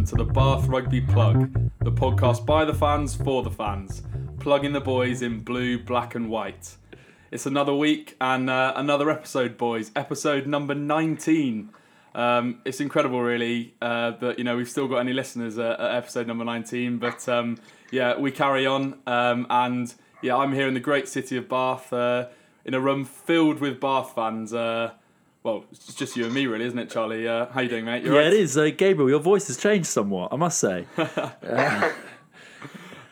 welcome to the Bath Rugby Plug, the podcast by the fans for the fans, plugging the boys in blue, black, and white. It's another week and uh, another episode, boys. Episode number 19. Um, it's incredible, really, uh, that you know we've still got any listeners at, at episode number 19. But um, yeah, we carry on, um, and yeah, I'm here in the great city of Bath, uh, in a room filled with Bath fans. Uh, well, it's just you and me, really, isn't it, Charlie? Uh, how you doing, mate? You Yeah, all it right? is. Uh, Gabriel, your voice has changed somewhat, I must say.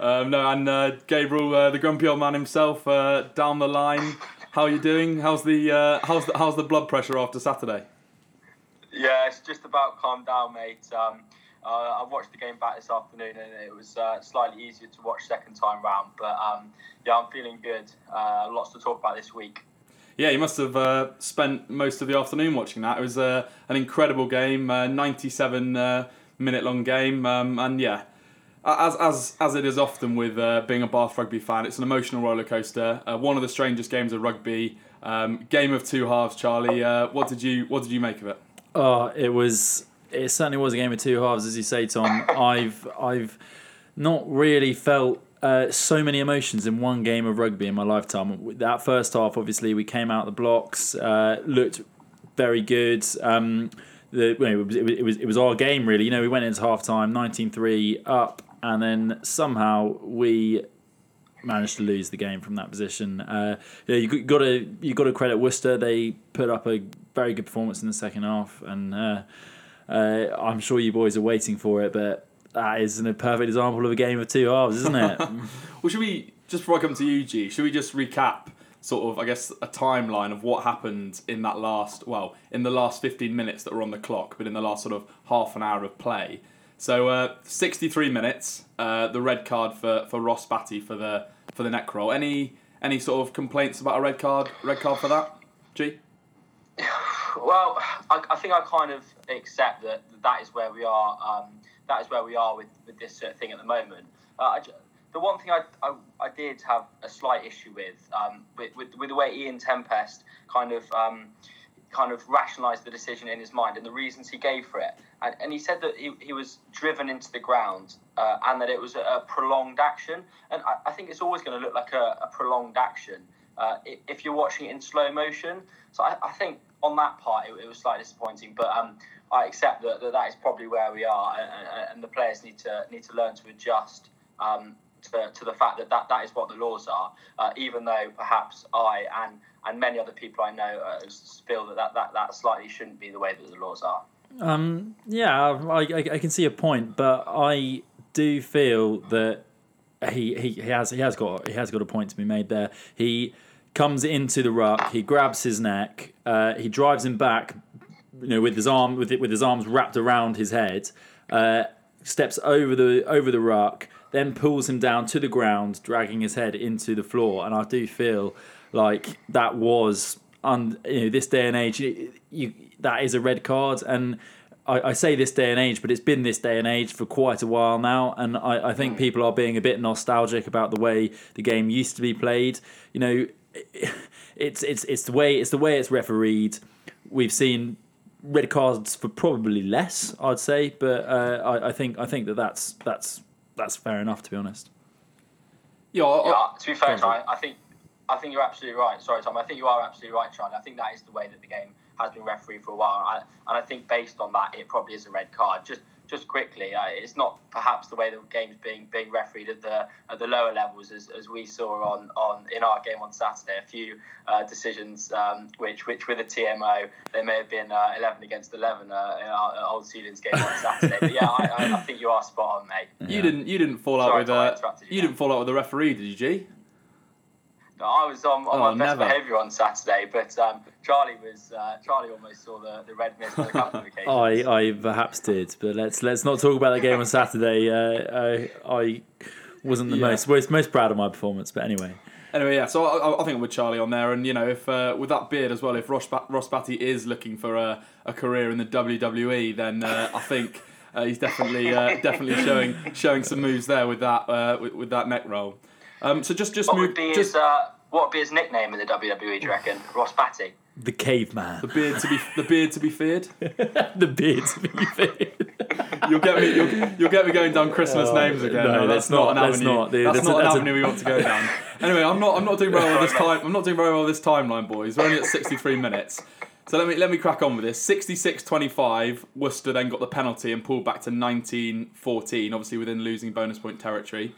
Um, no, and uh, Gabriel, uh, the grumpy old man himself, uh, down the line. How are you doing? How's the uh, how's the how's the blood pressure after Saturday? Yeah, it's just about calmed down, mate. Um, uh, I watched the game back this afternoon, and it was uh, slightly easier to watch second time round. But um, yeah, I'm feeling good. Uh, lots to talk about this week. Yeah, you must have uh, spent most of the afternoon watching that. It was uh, an incredible game, uh, 97 uh, minute long game, um, and yeah, as as as it is often with uh, being a Bath rugby fan, it's an emotional roller coaster. Uh, one of the strangest games of rugby. Um, game of two halves, Charlie. What did you what did you make of it? Oh, it was. It certainly was a game of two halves, as you say, Tom. I've I've not really felt uh, so many emotions in one game of rugby in my lifetime. That first half, obviously, we came out the blocks, uh, looked very good. Um, the, you it, was, it, was, it was our game, really. You know, we went into half time, 19 3 up, and then somehow we managed to lose the game from that position. Uh, yeah, you got to you got to credit Worcester. They put up a very good performance in the second half, and uh, uh, I'm sure you boys are waiting for it. But that is a perfect example of a game of two halves, isn't it? Well, should we just before I come to you, G? Should we just recap sort of, I guess, a timeline of what happened in that last, well, in the last fifteen minutes that were on the clock, but in the last sort of half an hour of play. So, uh, sixty-three minutes, uh, the red card for, for Ross Batty for the for the neck roll. Any any sort of complaints about a red card? Red card for that, G? Well, I, I think I kind of accept that that is where we are. Um, that is where we are with, with this sort of thing at the moment. Uh, I the one thing I, I, I did have a slight issue with, um, with, with, with the way Ian Tempest kind of um, kind of rationalised the decision in his mind and the reasons he gave for it. And, and he said that he, he was driven into the ground uh, and that it was a, a prolonged action. And I, I think it's always going to look like a, a prolonged action uh, if you're watching it in slow motion. So I, I think on that part it, it was slightly disappointing. But um, I accept that, that that is probably where we are, and, and, the players need to need to learn to adjust. Um, to, to the fact that, that that is what the laws are, uh, even though perhaps I and and many other people I know uh, feel that, that that that slightly shouldn't be the way that the laws are. Um, yeah, I, I, I can see a point, but I do feel that he, he, he has he has got he has got a point to be made there. He comes into the ruck, he grabs his neck, uh, he drives him back, you know, with his arm with it, with his arms wrapped around his head, uh, steps over the over the ruck, then pulls him down to the ground, dragging his head into the floor, and I do feel like that was on you know this day and age you, you that is a red card. And I, I say this day and age but it's been this day and age for quite a while now. And I, I think people are being a bit nostalgic about the way the game used to be played. You know it's it's it's the way it's the way it's refereed. We've seen red cards for probably less I'd say but uh, I, I think I think that that's that's that's fair enough to be honest Yeah, I- I- Yeah, to be fair, Charlie, I think I think you're absolutely right. Sorry, Tom. I think you are absolutely right, Charlie. I think that is the way that the game has been refereed for a while, and I, and I think based on that, it probably is a red card. Just just quickly, uh, it's not perhaps the way the game's being being refereed at the at the lower levels as, as we saw on, on in our game on Saturday. A few uh, decisions um, which which with a TMO there may have been uh, eleven against eleven uh, in our old Sealands game on Saturday. But yeah, I, I, I think you are spot on, mate. you didn't you didn't fall out Sorry, with uh, you you didn't fall out with the referee, did you, G? No, I was on, on Oh, my best never. behaviour on Saturday, but um, Charlie was uh, Charlie almost saw the, the red mist on a couple of occasions. I, I perhaps did, but let's let's not talk about that game on Saturday. Uh, I I wasn't the Yeah. most most most proud of my performance, but anyway. Anyway, yeah. So I, I think I'm with Charlie on there, and you know, if uh, with that beard as well, if Ross, ba- Ross Batty is looking for a, a career in the WWE, then uh, I think Uh, he's definitely uh, definitely showing showing some moves there with that uh, with, with that neck roll. Um, so just just What move would be just his uh, what would be his nickname in the WWE? Do you reckon Ross Batty? The caveman. the beard to be the beard to be feared. the beard to be feared. You'll get me. You'll, you'll get me going down Christmas names again. no, that's let's not, not, an let's avenue. not, dude. That's, That's not that's a- an avenue we want to go down. Anyway, I'm not. I'm not doing very well this time. I'm not doing very well this timeline, boys. We're only at 63 minutes. So let me let me crack on with this. 66-25, Worcester then got the penalty and pulled back to 19-14, obviously within losing bonus point territory.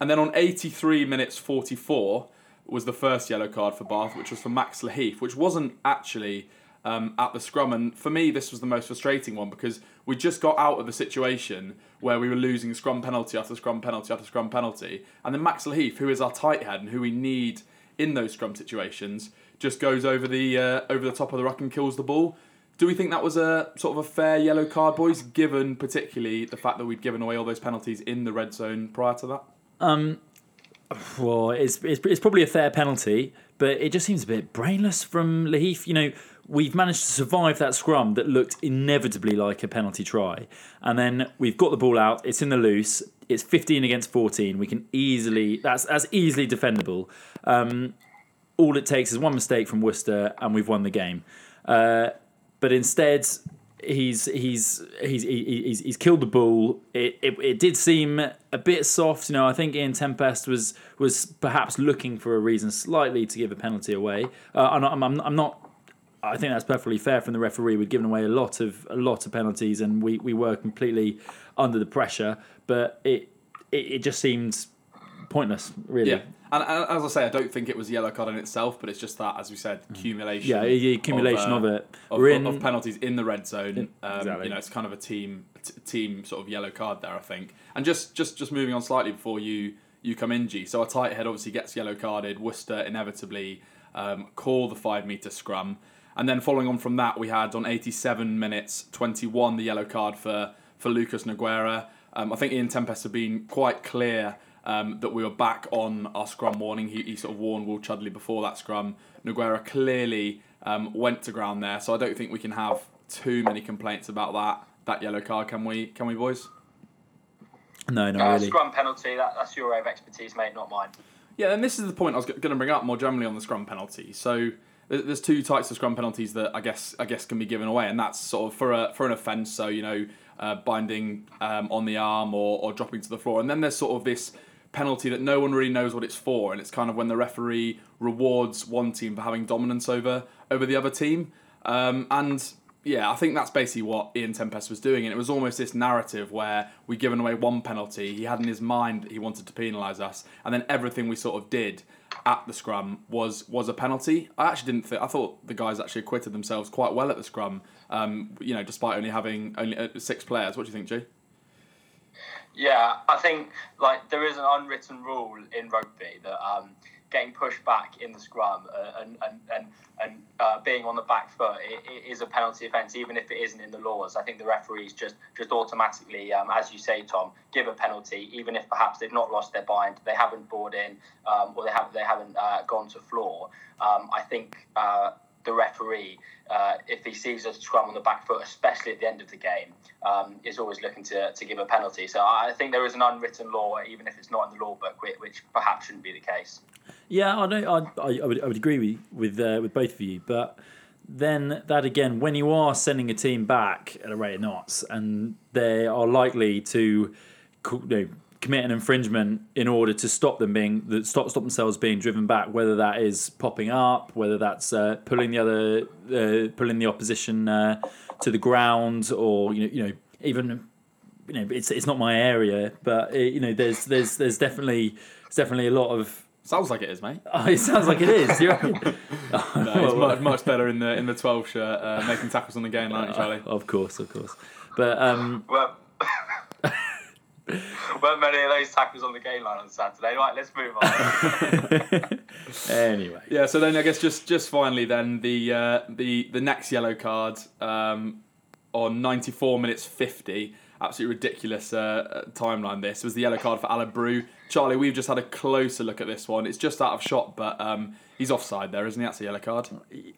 And then on 83 minutes 44 was the first yellow card for Bath, which was for Max Lahiff, which wasn't actually um, at the scrum. And for me, this was the most frustrating one because we just got out of the situation where we were losing scrum penalty after scrum penalty after scrum penalty. And then Max Lahiff, who is our tight head and who we need in those scrum situations, just goes over the uh, over the top of the ruck and kills the ball. Do we think that was a sort of a fair yellow card, boys, given particularly the fact that we'd given away all those penalties in the red zone prior to that? Well, it's, it's, it's probably a fair penalty, but it just seems a bit brainless from Lahiff. You know, we've managed to survive that scrum that looked inevitably like a penalty try. And then we've got the ball out, it's in the loose, it's 15 against 14. We can easily, that's, that's easily defendable. Um, all it takes is one mistake from Worcester and we've won the game. Uh, but instead, he's he's he's he's, he's killed the bull. It, it it did seem a bit soft, you know. I think Ian Tempest was was perhaps looking for a reason slightly to give a penalty away. Uh, I'm, I'm, I'm not. I think that's perfectly fair from the referee. We'd given away a lot of a lot of penalties, and we, we were completely under the pressure. But it it, it just seemed pointless, really. Yeah, and, and as I say, I don't think it was a yellow card in itself, but it's just that, as we said, accumulation. Yeah, the accumulation of, uh, it. Of, We're of- in, of penalties in the red zone. Um, exactly. You know, it's kind of a team t- team sort of yellow card there, I think. And just just just moving on slightly before you you come in, G. So our tight head obviously gets yellow carded. Worcester inevitably um, call the five meter scrum, and then following on from that, we had on 87 minutes 21 the yellow card for for Lucas Noguera. Um, I think Ian Tempest had been quite clear um, that we were back on our scrum warning. He, he sort of warned Will Chudley before that scrum. Noguera clearly um, went to ground there, so I don't think we can have too many complaints about that that yellow card. Can we? Can we, boys? no, not Uh, really. Scrum penalty. That, that's your area of expertise, mate, not mine. Yeah, and this is the point I was going to bring up more generally on the scrum penalty. So there's two types of scrum penalties that I guess I guess can be given away, and that's sort of for a for an offence. So you know, uh, binding um, on the arm or, or dropping to the floor, and then there's sort of this penalty that no one really knows what it's for, and it's kind of when the referee rewards one team for having dominance over over the other team, um, and yeah, I think that's basically what Ian Tempest was doing, and it was almost this narrative where we given away one penalty. He had in his mind that he wanted to penalise us, and then everything we sort of did at the scrum was was a penalty. I actually didn't think. I thought the guys actually acquitted themselves quite well at the scrum. Um, you know, despite only having only uh, six players. What do you think, Jay? Yeah, I think like there is an unwritten rule in rugby that um, getting pushed back in the scrum uh, and and and, and uh, being on the back foot it, it is a penalty offence, even if it isn't in the laws. I think the referees just just automatically, um, as you say, Tom, give a penalty, even if perhaps they've not lost their bind, they haven't bored in, um, or they haven't they haven't uh, gone to floor. Um, I think. Uh, the referee, uh, if he sees a scrum on the back foot, especially at the end of the game, um, is always looking to, to give a penalty. So I think there is an unwritten law, even if it's not in the law book, which, perhaps shouldn't be the case. Yeah, I. I, I, I would I would agree with with, uh, with both of you, but then that again, when you are sending a team back at a rate of knots, and they are likely to, you know, commit an infringement in order to stop them being that stop stop themselves being driven back, whether that is popping up, whether that's uh, pulling the other uh, pulling the opposition uh, to the ground, or you know you know even you know it's it's not my area, but uh, you know there's there's there's definitely there's definitely a lot of Sounds like it is, mate. Oh, it sounds like it is. You're right. No, it's much, much better in the in the 12 shirt, uh, making tackles on the game, aren't Charlie? of course, of course. But um, Well, weren't many of those tackles on the game line on Saturday. Right, let's move on. anyway, Yeah, so then I guess just just finally then the uh, the the next yellow card um, on 94 minutes 50, absolutely ridiculous uh, timeline. This was the yellow card for Aled Brew. Charlie, we've just had a closer look at this one. It's just out of shot, but um, he's offside there, isn't he? That's a yellow card.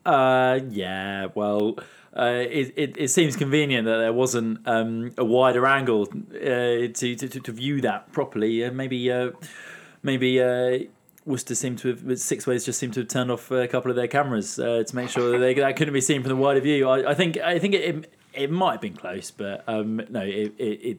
Uh, yeah. Well, uh, it, it it seems convenient that there wasn't um, a wider angle uh, to, to to view that properly. Uh, maybe uh, maybe. Uh, Worcester seemed to have, Sixways just seemed to have turned off a couple of their cameras uh, to make sure that they, that couldn't be seen from the wider view. I, I think I think it, it, it might have been close, but um, no, it, it, it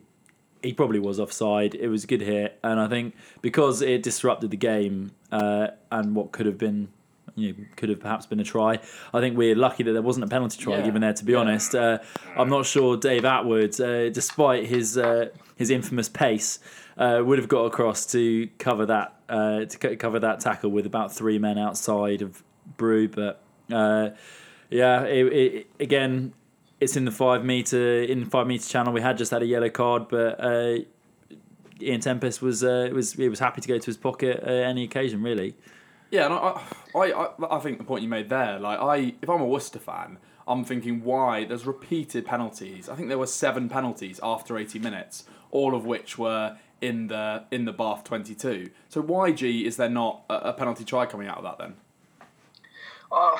he probably was offside. It was a good hit, and I think because it disrupted the game uh, and what could have been, you know, could have perhaps been a try. I think we're lucky that there wasn't a penalty try Yeah. given there. To be Yeah. honest, uh, I'm not sure Dave Attwood, uh, despite his uh, his infamous pace, uh, would have got across to cover that uh, to co- cover that tackle with about three men outside of Brew. But uh, yeah, it, it, again, it's in the five meter in five meter channel. We had just had a yellow card, but uh, Ian Tempest was uh, was he was happy to go to his pocket at any occasion, really. Yeah, and I, I, I, I think the point you made there, like I, if I'm a Worcester fan, I'm thinking why there's repeated penalties. I think there were seven penalties after 80 minutes, all of which were in the in the Bath 22. So why, G, is there not a, a penalty try coming out of that then? Uh,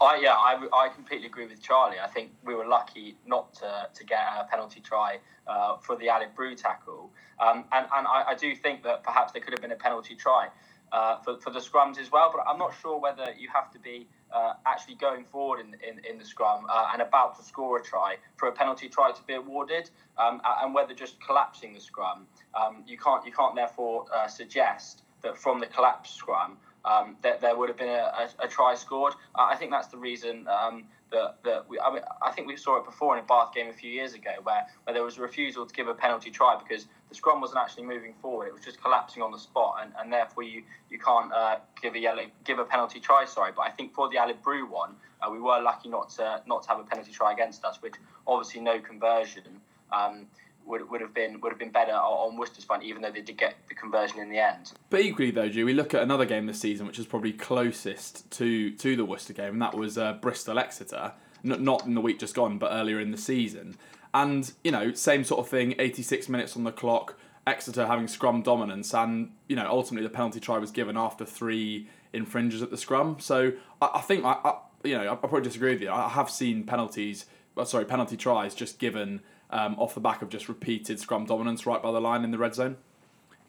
I yeah, I, I completely agree with Charlie. I think we were lucky not to, to get a penalty try uh, for the Aled Brew tackle, um, and and I, I do think that perhaps there could have been a penalty try uh, for for the scrums as well. But I'm not sure whether you have to be uh, actually going forward in in, in the scrum uh, and about to score a try for a penalty try to be awarded, um, and whether just collapsing the scrum, um, you can't you can't therefore uh, suggest that from the collapsed scrum um, that there would have been a, a, a try scored. I I think that's the reason um, that, that we, I, mean, I think we saw it before in a Bath game a few years ago where, where there was a refusal to give a penalty try because the scrum wasn't actually moving forward; it was just collapsing on the spot, and, and therefore you, you can't uh, give a yellow give a penalty try. Sorry, but I think for the Aled Brew one, uh, we were lucky not to not to have a penalty try against us, which obviously no conversion. Um, would, would have been would have been better on Worcester's front, even though they did get the conversion in the end. But equally, though, G, we look at another game this season, which is probably closest to to the Worcester game, and that was uh, Bristol Exeter. N- not in the week just gone, but earlier in the season. And you know, same sort of thing. Eighty six minutes on the clock. Exeter having scrum dominance, and you know, ultimately the penalty try was given after three infringes at the scrum. So I, I think I, I, you know, I, I probably disagree with you. I have seen penalties, sorry, penalty tries just given um, off the back of just repeated scrum dominance right by the line in the red zone.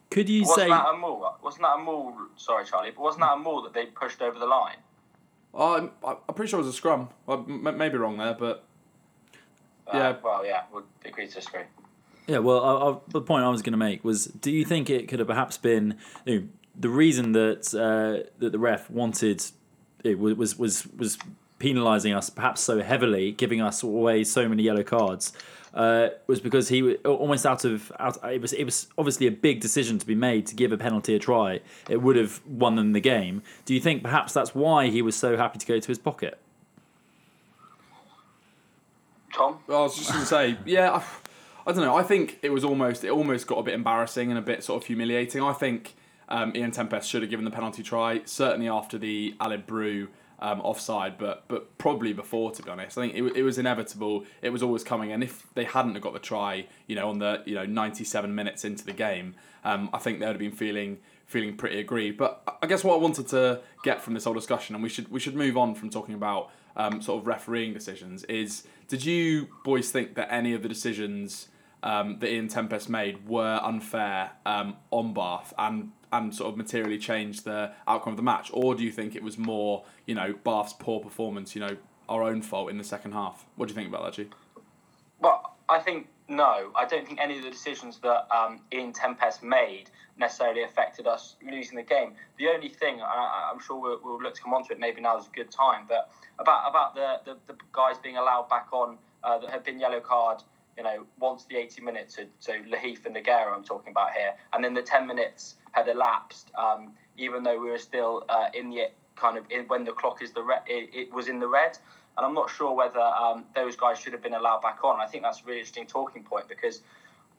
Could you Wasn't say? that a maul? Wasn't that a maul? Sorry, Charlie, but wasn't that a maul that they pushed over the line? I'm, I'm pretty sure it was a scrum. I m- may be wrong there, but Uh, Yeah. Well, yeah, we'll agree to disagree. Yeah, well, I, I, the point I was going to make was: Do you think it could have perhaps been you know, the reason that uh, that the ref wanted it wa- was was was penalising us perhaps so heavily, giving us away so many yellow cards, uh, was because he wa- almost out of out. It was it was obviously a big decision to be made to give a penalty a try. It would have won them the game. Do you think perhaps that's why he was so happy to go to his pocket? Tom, I was just going to say, yeah, I, I don't know. I think it was almost it almost got a bit embarrassing and a bit sort of humiliating. I think um, Ian Tempest should have given the penalty try certainly after the Aled Brew um, offside, but but probably before to be honest. I think it, it was inevitable. It was always coming, and if they hadn't have got the try, you know, on the you know 97 minutes into the game, um, I think they would have been feeling feeling pretty aggrieved. But I guess what I wanted to get from this whole discussion, and we should we should move on from talking about um, sort of refereeing decisions, is did you boys think that any of the decisions um, that Ian Tempest made were unfair um, on Bath and and sort of materially change the outcome of the match, or do you think it was more you know Bath's poor performance, you know our own fault in the second half? What do you think about that, G? well, I think no. I don't think any of the decisions that um, Ian Tempest made necessarily affected us losing the game. The only thing, I, I'm sure we'll, we'll look to come on to it. Maybe now is a good time, but about about the the, the guys being allowed back on uh, that had been yellow card. You know, once the 80 minutes, so, so Lahiff and Noguera I'm talking about here, and then the 10 minutes had elapsed, um, even though we were still uh, in the kind of in, when the clock is the red, it, it was in the red, and I'm not sure whether um, those guys should have been allowed back on. I think that's a really interesting talking point because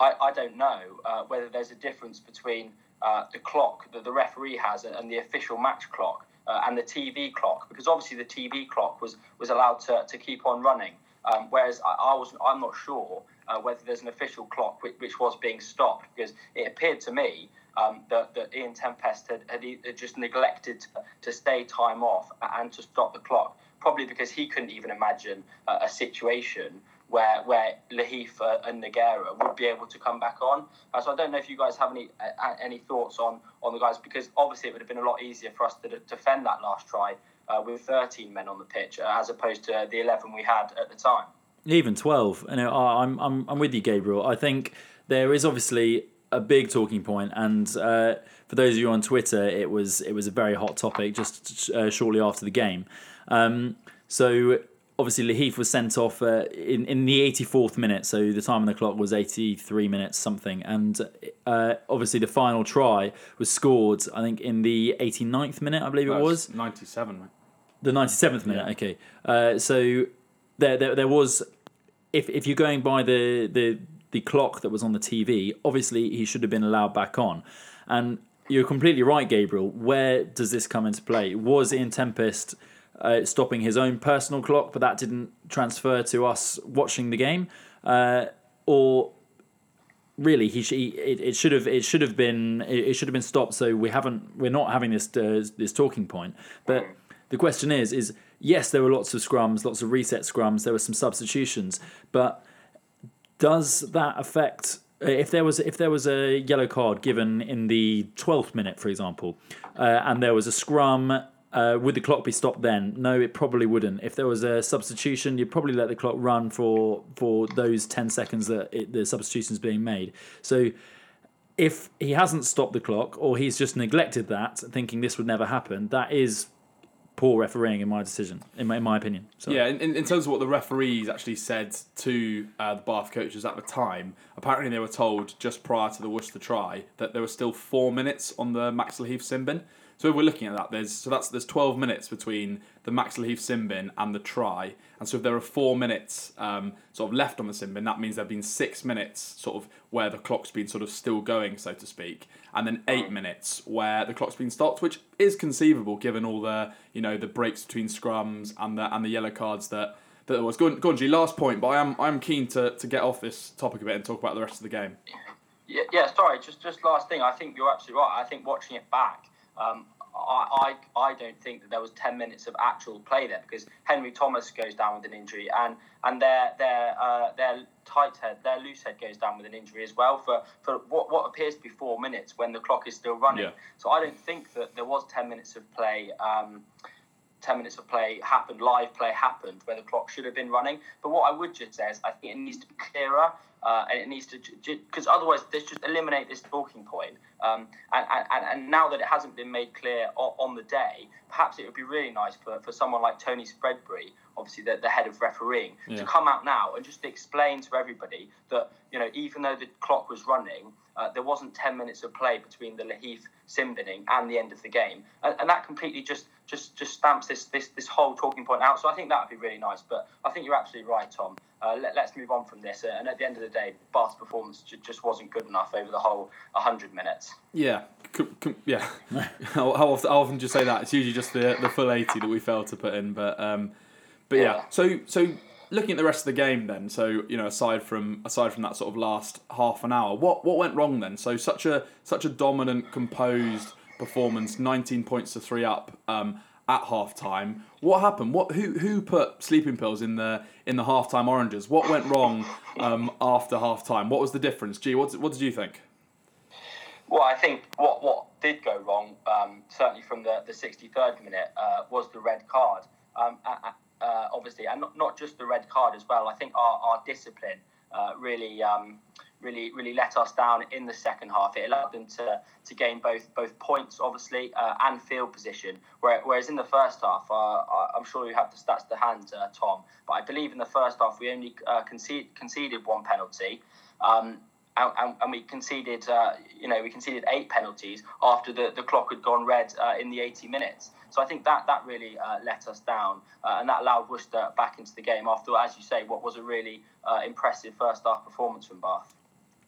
I, I don't know uh, whether there's a difference between uh, the clock that the referee has and, the official match clock uh, and the TV clock because obviously the TV clock was was allowed to, to keep on running. Um, whereas I, I was, I'm not sure uh, whether there's an official clock which, which was being stopped because it appeared to me um, that, that Ian Tempest had, had, just neglected to, to, stay time off and to stop the clock, probably because he couldn't even imagine uh, a situation where where Lahiff uh, and Noguera would be able to come back on. Uh, so I don't know if you guys have any uh, any thoughts on on the guys because obviously it would have been a lot easier for us to defend that last try uh, with 13 men on the pitch uh, as opposed to the 11 we had at the time. Even 12. You know, I'm I'm I'm with you, Gabriel. I think there is obviously a big talking point, and uh, for those of you on Twitter, it was it was a very hot topic just uh, shortly after the game. Um, so obviously Lahiff was sent off uh, in in the 84th minute, so the time on the clock was 83 minutes something, and uh, obviously the final try was scored I think in the 89th minute, I believe it was 97. The 97th minute, yeah. okay. Uh, so there, there there was if if you're going by the the the clock that was on the TV, obviously he should have been allowed back on. And you're completely right, Gabriel. Where does this come into play? Was Ian Tempest uh, stopping his own personal clock, but that didn't transfer to us watching the game, uh, or really he, sh- it, it should have it should have been it, should have been stopped. So we haven't we're not having this uh, this talking point. But the question is is yes, there were lots of scrums, lots of reset scrums. There were some substitutions, but does that affect if there was if there was a yellow card given in the twelfth minute, for example, uh, and there was a scrum, uh, would the clock be stopped then? No, it probably wouldn't. If there was a substitution, you'd probably let the clock run for for those ten seconds that it, the substitution is being made. So. If he hasn't stopped the clock or he's just neglected that, thinking this would never happen, that is poor refereeing in my decision, in my, in my opinion. So. Yeah, in, in terms of what the referees actually said to uh, the Bath coaches at the time, apparently they were told just prior to the Worcester try that there were still four minutes on the Max Lahiff sin bin. So if we're looking at that, there's so that's there's 12 minutes between the Max Lahiff sin bin and the try, and so if there are four minutes um, sort of left on the sin bin, that means there've been six minutes sort of where the clock's been sort of still going, so to speak, and then eight minutes where the clock's been stopped, which is conceivable given all the you know the breaks between scrums and the and the yellow cards that that there was. Go on, go on G, last point, but I am I'm keen to, to get off this topic a bit and talk about the rest of the game. Yeah, yeah, sorry, just just last thing. I think you're absolutely right. I think watching it back, um, I, I, I don't think that there was 10 minutes of actual play there because Henry Thomas goes down with an injury and and their their uh, their tight head, their loose head goes down with an injury as well for, for what, what appears to be four minutes when the clock is still running. Yeah. So I don't think that there was 10 minutes of play. Um, 10 minutes of play happened, live play happened where the clock should have been running. But what I would just say is I think it needs to be clearer uh, and it needs to, because otherwise, let's just eliminate this talking point. Um, and, and, and now that it hasn't been made clear on, on, the day, perhaps it would be really nice for, for someone like Tony Spreadbury, obviously the, the head of refereeing, yeah. to come out now and just explain to everybody that, you know, even though the clock was running, uh, there wasn't 10 minutes of play between the Lahiff sin binning and the end of the game. And, and that completely just, just, just stamps this, this, this whole talking point out. So I think that would be really nice. But I think you're absolutely right, Tom uh, let, us move on from this. Uh, and at the end of the day, Bath's performance j- just wasn't good enough over the whole 100 minutes. Yeah, yeah. how, how, often, how often do you say that? It's usually just the, the full 80 that we fail to put in. But um, but yeah. yeah. So so looking at the rest of the game, then. So you know, aside from aside from that sort of last half an hour, what what went wrong then? So such a such a dominant, composed performance, 19 points to three up. Um, at half time. What happened? What who who put sleeping pills in the in the half time oranges? What went wrong um, after half time? What was the difference? Gee, what what did you think? Well, I think what what did go wrong, um, certainly from the the 63rd minute, uh, was the red card. Um, uh, obviously, and not, not just the red card as well. I think our, our discipline uh, really um, really really let us down in the second half. It allowed them to to gain both both points, obviously, uh, and field position. Whereas in the first half, uh, I'm sure you have the stats to hand, Tom, but I believe in the first half we only conceded conceded one penalty. Um, and, and, we conceded, uh, you know, we conceded eight penalties after the, the clock had gone red uh, in the 80 minutes. So I think that that really let us down, and that allowed Worcester back into the game after, as you say, what was a really impressive first half performance from Bath.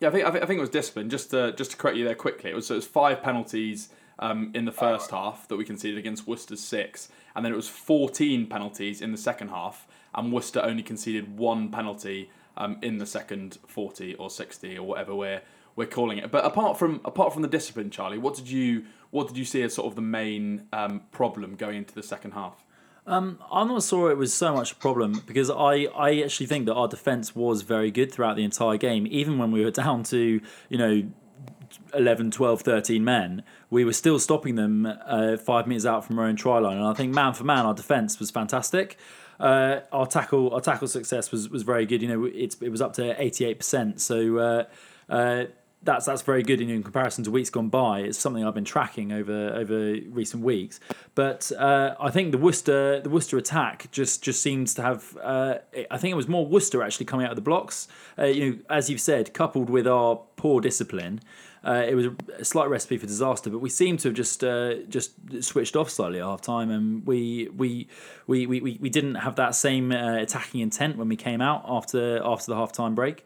Yeah, I think, I think, I think it was discipline. Just to, just to correct you there quickly, it was, it was five penalties um, in the first half that we conceded against Worcester's six, and then it was 14 penalties in the second half, and Worcester only conceded one penalty um, in the second forty or sixty or whatever we're we're calling it. But apart from apart from the discipline, Charlie, what did you what did you see as sort of the main um, problem going into the second half? I'm not sure it was so much a problem because I, I actually think that our defence was very good throughout the entire game. Even when we were down to, you know, 11, 12, 13 men, we were still stopping them uh, five metres out from our own try line. And I think man for man, our defence was fantastic. Uh, our tackle our tackle success was, was very good. You know, it's, it was up to 88%. So uh, uh, that's that's very good in, in comparison to weeks gone by. It's something I've been tracking over over recent weeks. But uh, I think the Worcester the Worcester attack just just seems to have. Uh, I think it was more Worcester actually coming out of the blocks. Uh, you know, as you've said, coupled with our poor discipline. Uh, it was a slight recipe for disaster, but we seem to have just uh, just switched off slightly at half time, and we we, we, we, we didn't have that same uh, attacking intent when we came out after after the half time break.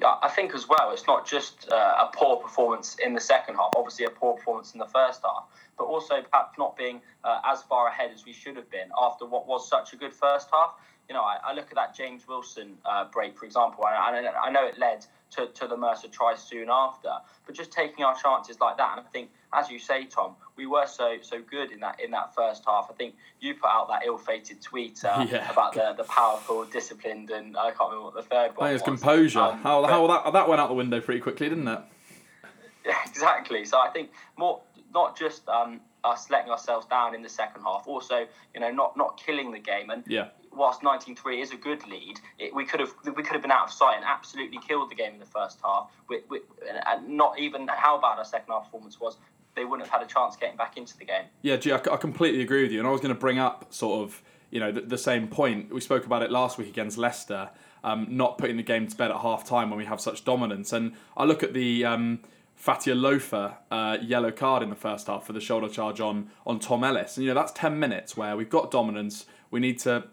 Yeah, I think as well, it's not just uh, a poor performance in the second half, obviously a poor performance in the first half, but also perhaps not being uh, as far ahead as we should have been after what was such a good first half. You know, I, I look at that James Wilson uh, break, for example, and I, I know it led to, to the Mercer try soon after. But just taking our chances like that, and I think, as you say, Tom, we were so so good in that in that first half. I think you put out that ill-fated tweet uh, yeah. about the, the powerful, disciplined, and I can't remember what the third one. I think it's was. composure. Um, how how that that went out the window pretty quickly, didn't it? Yeah, exactly. So I think more not just um, us letting ourselves down in the second half, also you know not not killing the game and yeah whilst 19-3 is a good lead, it, we could have we could have been out of sight and absolutely killed the game in the first half. We, we, and not even how bad our second half performance was, they wouldn't have had a chance getting back into the game. Yeah, I, I completely agree with you. And I was going to bring up sort of you know the, the, same point we spoke about it last week against Leicester, um, not putting the game to bed at half time when we have such dominance. And I look at the. Um, Fatialofa uh, yellow card in the first half for the shoulder charge on on Tom Ellis, and you know that's ten minutes where we've got dominance. We need to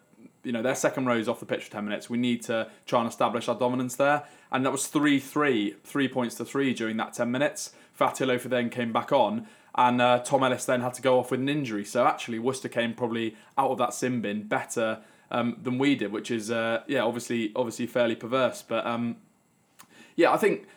you know, their second row is off the pitch for 10 minutes. We need to try and establish our dominance there. And that was 3 3, three points to three during that 10 minutes. Fatialofa then came back on, and uh, Tom Ellis then had to go off with an injury. So actually, Worcester came probably out of that sin bin better um, than we did, which is, uh, yeah, obviously obviously fairly perverse. But um, yeah, I think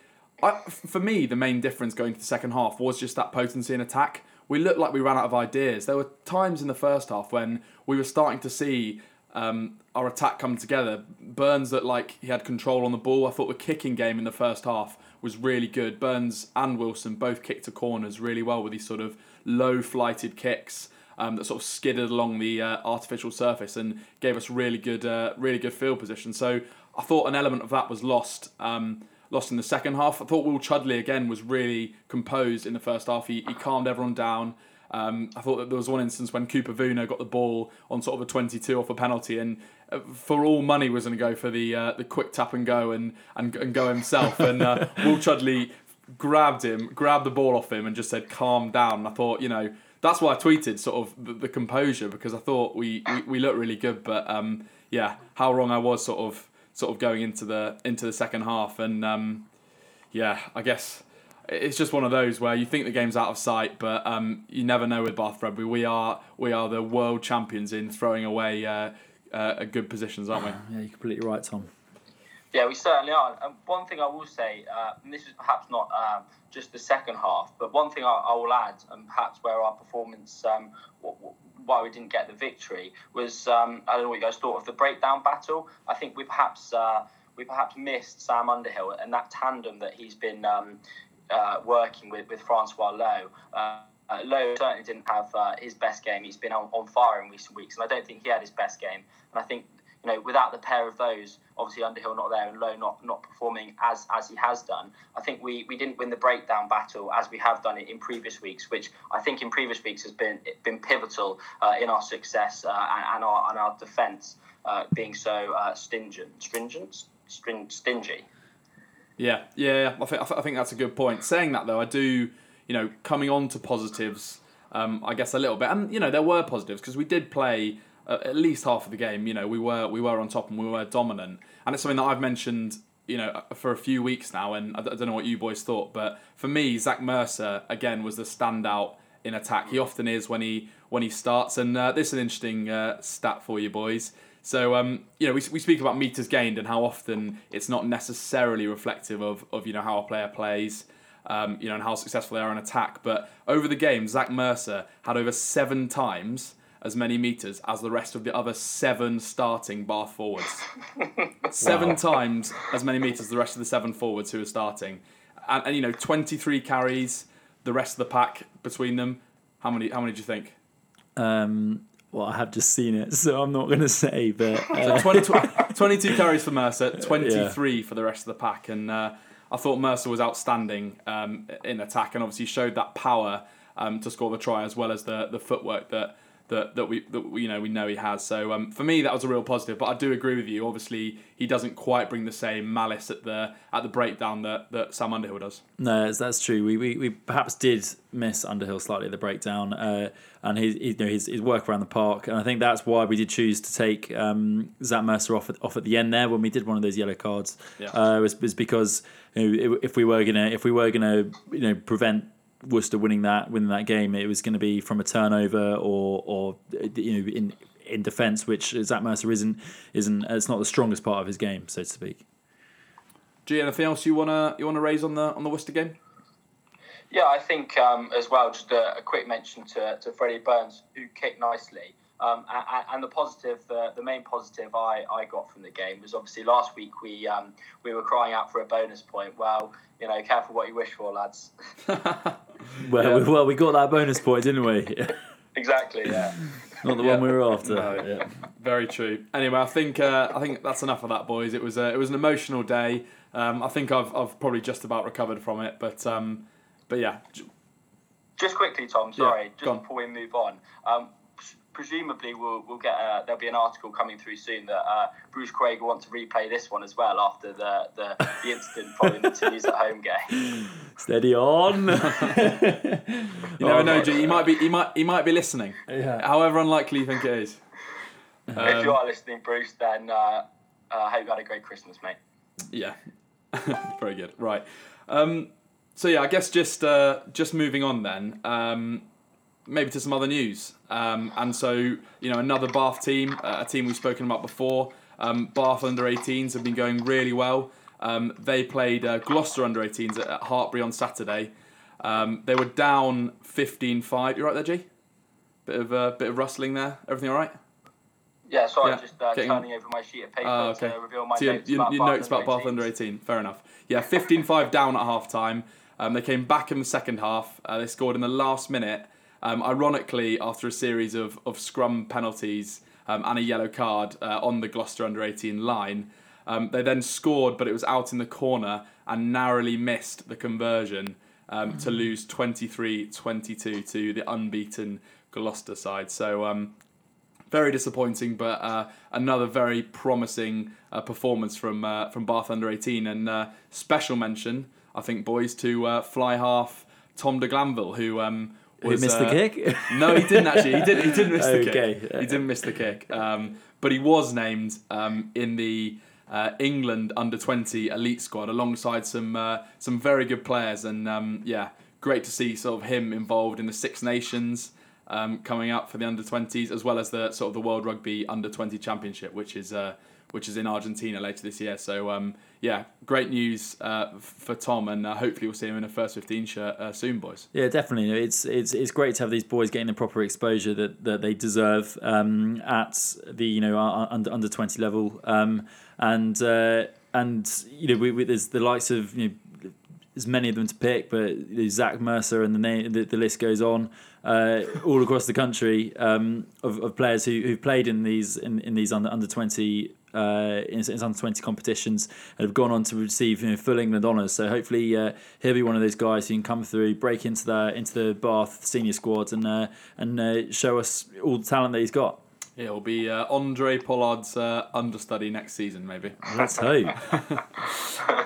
I, for me, the main difference going to the second half was just that potency in attack. We looked like we ran out of ideas. There were times in the first half when we were starting to see um, our attack coming together. Burns looked like he had control on the ball. I thought the kicking game in the first half was really good. Burns and Wilson both kicked to corners really well with these sort of low flighted kicks. Um, that sort of skidded along the uh, artificial surface and gave us really good, uh, really good field position. So I thought an element of that was lost, um, lost in the second half. I thought Will Chudley again was really composed in the first half. He, he calmed everyone down. Um, I thought that there was one instance when Cooper Vuna got the ball on sort of a 22 off a penalty, and uh, for all money was going to go for the uh, the quick tap and go and and, and go himself. and uh, Will Chudley grabbed him, grabbed the ball off him, and just said, "Calm down." And I thought, you know, that's why I tweeted sort of the, the composure because I thought we, we, we looked really good, but um, yeah, how wrong I was sort of sort of going into the into the second half, and um, yeah, I guess it's just one of those where you think the game's out of sight, but um, you never know with Bath Rugby. We are we are the world champions in throwing away uh, uh, good positions, aren't we? Yeah, you're completely right, Tom. Yeah, we certainly are. And one thing I will say, uh, and this is perhaps not um, just the second half, but one thing I, I will add, and perhaps where our performance, um, why we didn't get the victory, was um, I don't know what you guys thought of the breakdown battle. I think we perhaps uh, we perhaps missed Sam Underhill and that tandem that he's been um, uh, working with, with Francois Louw. Uh, uh, Louw certainly didn't have uh, his best game. He's been on, on fire in recent weeks, and I don't think he had his best game. And I think you know, without the pair of those, obviously Underhill not there and Louw not, not performing as as he has done, I think we, we didn't win the breakdown battle as we have done it in previous weeks, which I think in previous weeks has been been pivotal uh, in our success uh, and, and, our and our defence uh, being so uh, stingent, stringent, string, stingy. Yeah, yeah, I think I think that's a good point. Saying that though, I do, you know, coming on to positives, um, I guess a little bit, and you know, there were positives because we did play uh, at least half of the game. You know, we were we were on top and we were dominant, and it's something that I've mentioned, you know, uh, for a few weeks now. And I, don't know what you boys thought, but for me, Zach Mercer again was the standout in attack. He often is when he when he starts, and uh, this is an interesting uh, stat for you boys. So um, you know, we, we speak about meters gained and how often it's not necessarily reflective of, of you know how a player plays, um, you know, and how successful they are in attack. But over the game, Zach Mercer had over seven times as many meters as the rest of the other seven starting Bath forwards. seven times as many meters as the rest of the seven forwards who are starting, and, and you know, twenty three carries. The rest of the pack between them, how many? How many do you think? Um, well, I have just seen it, so I'm not going to say, but uh, 20, 22 carries for Mercer, 23 for the rest of the pack. And uh, I thought Mercer was outstanding um, in attack and obviously showed that power um, to score the try as well as the, the footwork that that, that we that we, you know we know he has. So um, for me that was a real positive. But I do agree with you. Obviously he doesn't quite bring the same malice at the at the breakdown that, that Sam Underhill does. No, that's, that's true. We, we we perhaps did miss Underhill slightly at the breakdown, uh, and his, his, you know, his his work around the park, and I think that's why we did choose to take um, Zach Mercer off at, off at the end there when we did one of those yellow cards. Yeah. Uh, was, was because you know, if we were gonna if we were gonna you know prevent Worcester winning that winning that game, it was going to be from a turnover or or you know in in defence, which Zach Mercer isn't isn't it's not the strongest part of his game, so to speak. G, anything else you wanna you wanna raise on the on the Worcester game? Yeah, I think um, as well, just a, a, quick mention to, to Freddie Burns, who kicked nicely. Um, and, and, the positive, the, the main positive I, I got from the game was obviously last week we um, we were crying out for a bonus point. Well, you know, careful what you wish for, lads. well, yeah. we, well, we got that bonus point, didn't we? exactly. Yeah. Not the yeah. one we were after. No, yeah. Very true. Anyway, I think uh, I think that's enough of that, boys. It was a, it was an emotional day. Um, I think I've I've probably just about recovered from it, but um, but yeah. Just quickly, Tom. Sorry, Yeah, just before we move on. Um, presumably, we'll, we'll get a, there'll be an article coming through soon that uh, Bruce Craig will want to replay this one as well after the the, the incident following the Toulouse at home game. Steady on. You never know, G. He might be he might he might be listening. Yeah. However unlikely you think it is. if Um, you are listening, Bruce, then uh, uh, I hope you had a great Christmas, mate. Yeah, very good. Right. Um, so yeah, I guess just uh, just moving on then. Um, maybe to some other news. Um, and so you know another Bath team, uh, a team we've spoken about before. Um, Bath under 18s have been going really well. Um, they played uh, Gloucester under 18s at, at Hartpury on Saturday. Um, they were down 15-5. You right there, G? Bit of uh, bit of rustling there. Everything all right? Yeah, sorry, Yeah, just uh, getting- turning over my sheet of paper Oh, okay. to reveal my So notes your, about Bath notes about Bath under 18. Fair enough. Yeah, 15-5 down at half time. Um, they came back in the second half. Uh, they scored in the last minute. Um, ironically, after a series of, of scrum penalties um, and a yellow card uh, on the Gloucester under 18 line, um, they then scored, but it was out in the corner and narrowly missed the conversion um, to lose 23-22 to the unbeaten Gloucester side. So um, very disappointing, but uh, another very promising uh, performance from uh, from Bath under eighteen. And uh, special mention, I think, boys, to uh, fly half Tom de Glanville, who Who missed uh, the kick? No, he didn't actually. He didn't. He didn't miss the Okay. kick. He didn't miss the kick. Um, but he was named um, in the. Uh, England under twenty elite squad alongside some uh, some very good players and um, yeah great to see sort of him involved in the Six Nations um, coming up for the under 20s, as well as the sort of the World Rugby Under 20 Championship, which is uh, which is in Argentina later this year. So um, yeah, great news uh, for Tom, and uh, hopefully we'll see him in a first 15 shirt uh, soon, boys. Yeah, definitely. It's it's it's great to have these boys getting the proper exposure that, that they deserve um, at the you know under under twenty level, um, and uh, and you know we, we, there's the likes of you know there's many of them to pick, but Zach Mercer and the name the, the list goes on uh, all across the country um, of, of players who who've played in these in, in these under under twenty. Uh, in, in under twenty competitions and have gone on to receive you know, full England honours. So hopefully uh, he'll be one of those guys who can come through, break into the into the Bath senior squad, and uh, and uh, show us all the talent that he's got. It'll be uh, Andre Pollard's uh, understudy next season, maybe. Let's hope.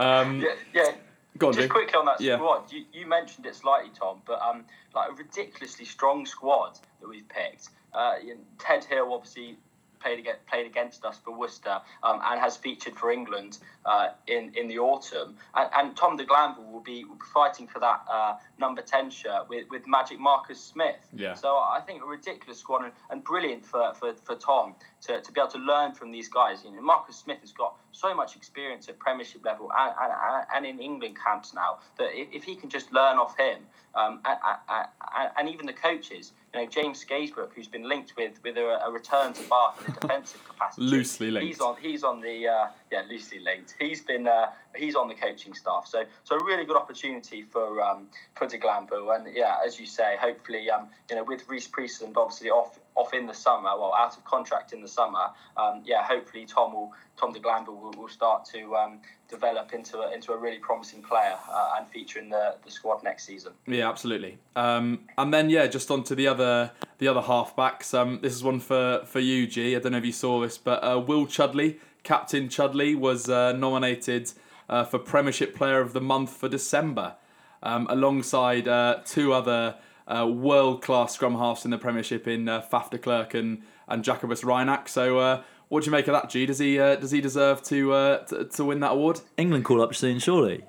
Um, Yeah, yeah. Go on, Just Jake. quickly on that Yeah. squad, you, you mentioned it slightly, Tom, but um, like a ridiculously strong squad that we've picked. Uh, you know, Ted Hill, obviously played against, played against us for Worcester um, and has featured for England uh, in in the autumn. And, and Tom de Glanville will be, will be fighting for that uh, number ten shirt with, with Magic Marcus Smith. Yeah. So I think a ridiculous squad and, and brilliant for, for, for Tom to, to be able to learn from these guys. You know, Marcus Smith has got so much experience at Premiership level and, and, and in England camps now that if, if he can just learn off him um, and, and, and even the coaches, you know, James Scaysbrook, who's been linked with with a, a return to Bath in a defensive capacity, Loosely linked. He's on. He's on the uh, yeah, loosely linked. He's been uh, he's on the coaching staff. So so a really good opportunity for um, for De. And yeah, as you say, hopefully um, you know with Rhys Priestland obviously off off in the summer, well out of contract in the summer. Um, yeah, hopefully Tom will Tom De Glanville will, will start to um, develop into a, into a really promising player uh, and feature in the, the squad next season. Yeah, absolutely. Um, and then yeah, just on to the other the other halfbacks. Um, this is one for for you, G. I don't know if you saw this, but uh, Will Chudley, Captain Chudley, was uh, nominated uh, for Premiership Player of the Month for December, um, alongside uh, two other uh, world class scrum halves in the Premiership in uh, Faf de Klerk and and Jacobus Reinach. So. Uh, what do you make of that, G? Does he uh, does he deserve to, uh, to to win that award? England call up soon, surely.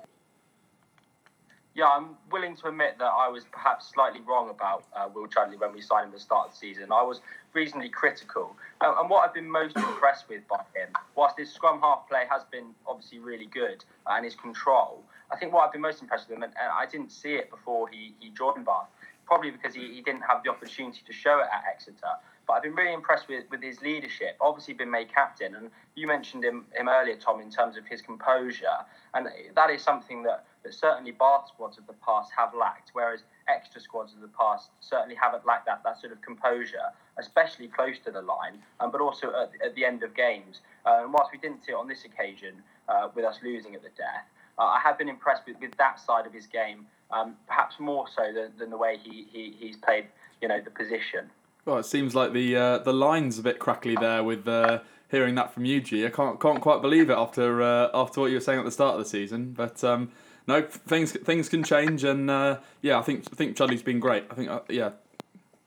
Yeah, I'm willing to admit that I was perhaps slightly wrong about uh, Will Chudley when we signed him at the start of the season. I was reasonably critical. Uh, and what I've been most impressed with by him, whilst his scrum half play has been obviously really good uh, and his control, I think what I've been most impressed with him, and, and I didn't see it before he, he joined Bath, probably because he, he didn't have the opportunity to show it at Exeter. But I've been really impressed with, with his leadership. Obviously, been made captain, and you mentioned him, him earlier, Tom, in terms of his composure, and that is something that, that certainly Bath squads of the past have lacked, whereas Exeter squads of the past certainly haven't lacked that that sort of composure, especially close to the line, um, but also at, at the end of games. Uh, and whilst we didn't see it on this occasion uh, with us losing at the death, uh, I have been impressed with, with that side of his game, um, perhaps more so than, than the way he, he, he's played, you know, the position. Well, it seems like the uh, the line's a bit crackly there with uh, hearing that from you, G. I can't can't quite believe it after uh, after what you were saying at the start of the season. But um, no, things things can change, and uh, yeah, I think I think Chudley's been great. I think uh, yeah.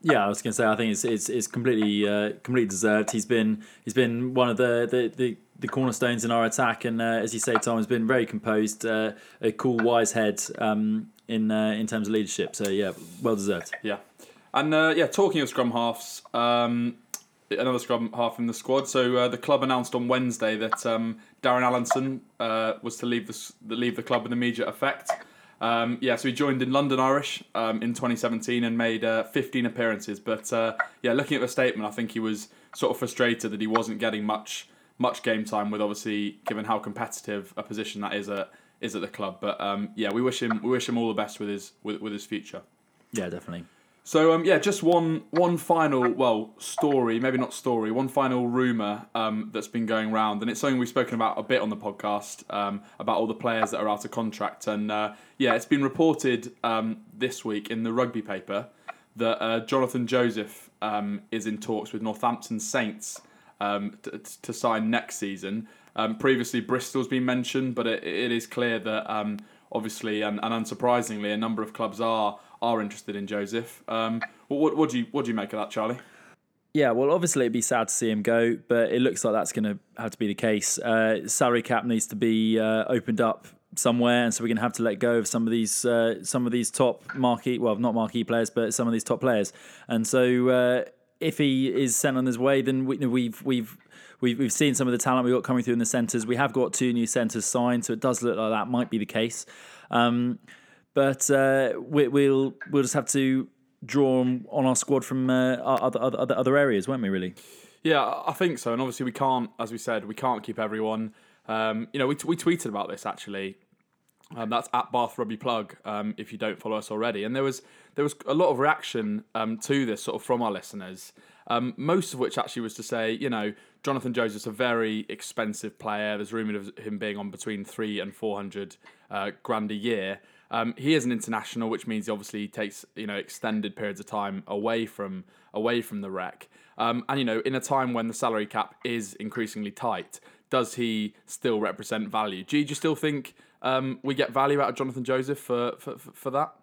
Yeah, I was going to say I think it's it's, it's completely uh, completely deserved. He's been he's been one of the the, the, the cornerstones in our attack, and as you say, Tom has been very composed, a cool, wise head um, in in terms of leadership. So yeah, well deserved. Yeah. And uh, yeah, talking of scrum halves, um, another scrum half in the squad. So uh, the club announced on Wednesday that um, Darren Allinson uh, was to leave the leave the club with immediate effect. Um, yeah, so he joined in London Irish um, in 2017 and made uh, 15 appearances. But uh, yeah, looking at the statement, I think he was sort of frustrated that he wasn't getting much much game time. With obviously given how competitive a position that is at is at the club. But um, yeah, we wish him we wish him all the best with his with, with his future. Yeah, definitely. So um, yeah, just one one final well story, maybe not story, one final rumor um, that's been going around, and it's something we've spoken about a bit on the podcast um, about all the players that are out of contract, and uh, yeah, it's been reported um, this week in the rugby paper that uh, Jonathan Joseph um, is in talks with Northampton Saints um, to, to sign next season. previously, Bristol's been mentioned, but it, it is clear that obviously and, and unsurprisingly, a number of clubs are are interested in Joseph. Um, what, what do you what do you make of that, Charlie? Yeah, well, obviously it'd be sad to see him go, but it looks like that's going to have to be the case. Uh, salary cap needs to be uh, opened up somewhere, and so we're going to have to let go of some of these uh, some of these top marquee, well, not marquee players, but some of these top players. And so uh, if he is sent on his way, then we, we've we've we've we've seen some of the talent we've got coming through in the centres. We have got two new centres signed, so it does look like that might be the case. Um, but uh, we, will we'll just have to draw on, our squad from uh, other, other other areas, won't we? Really? Yeah, I think so. And obviously, we can't, as we said, we can't keep everyone. Um, you know, we, t- we tweeted about this actually. Um, that's at Bath Rugby Plug. Um, if you don't follow us already, and there was there was a lot of reaction um, to this sort of from our listeners. Um, most of which actually was to say, you know, Jonathan Joseph's a very expensive player. There's rumour of him being on between three and four hundred uh, grand a year. Um, he is an international, which means he obviously takes you know extended periods of time away from away from the rec. Um, and you know, in a time when the salary cap is increasingly tight, does he still represent value? Do you, do you still think um, we get value out of Jonathan Joseph for for, for that?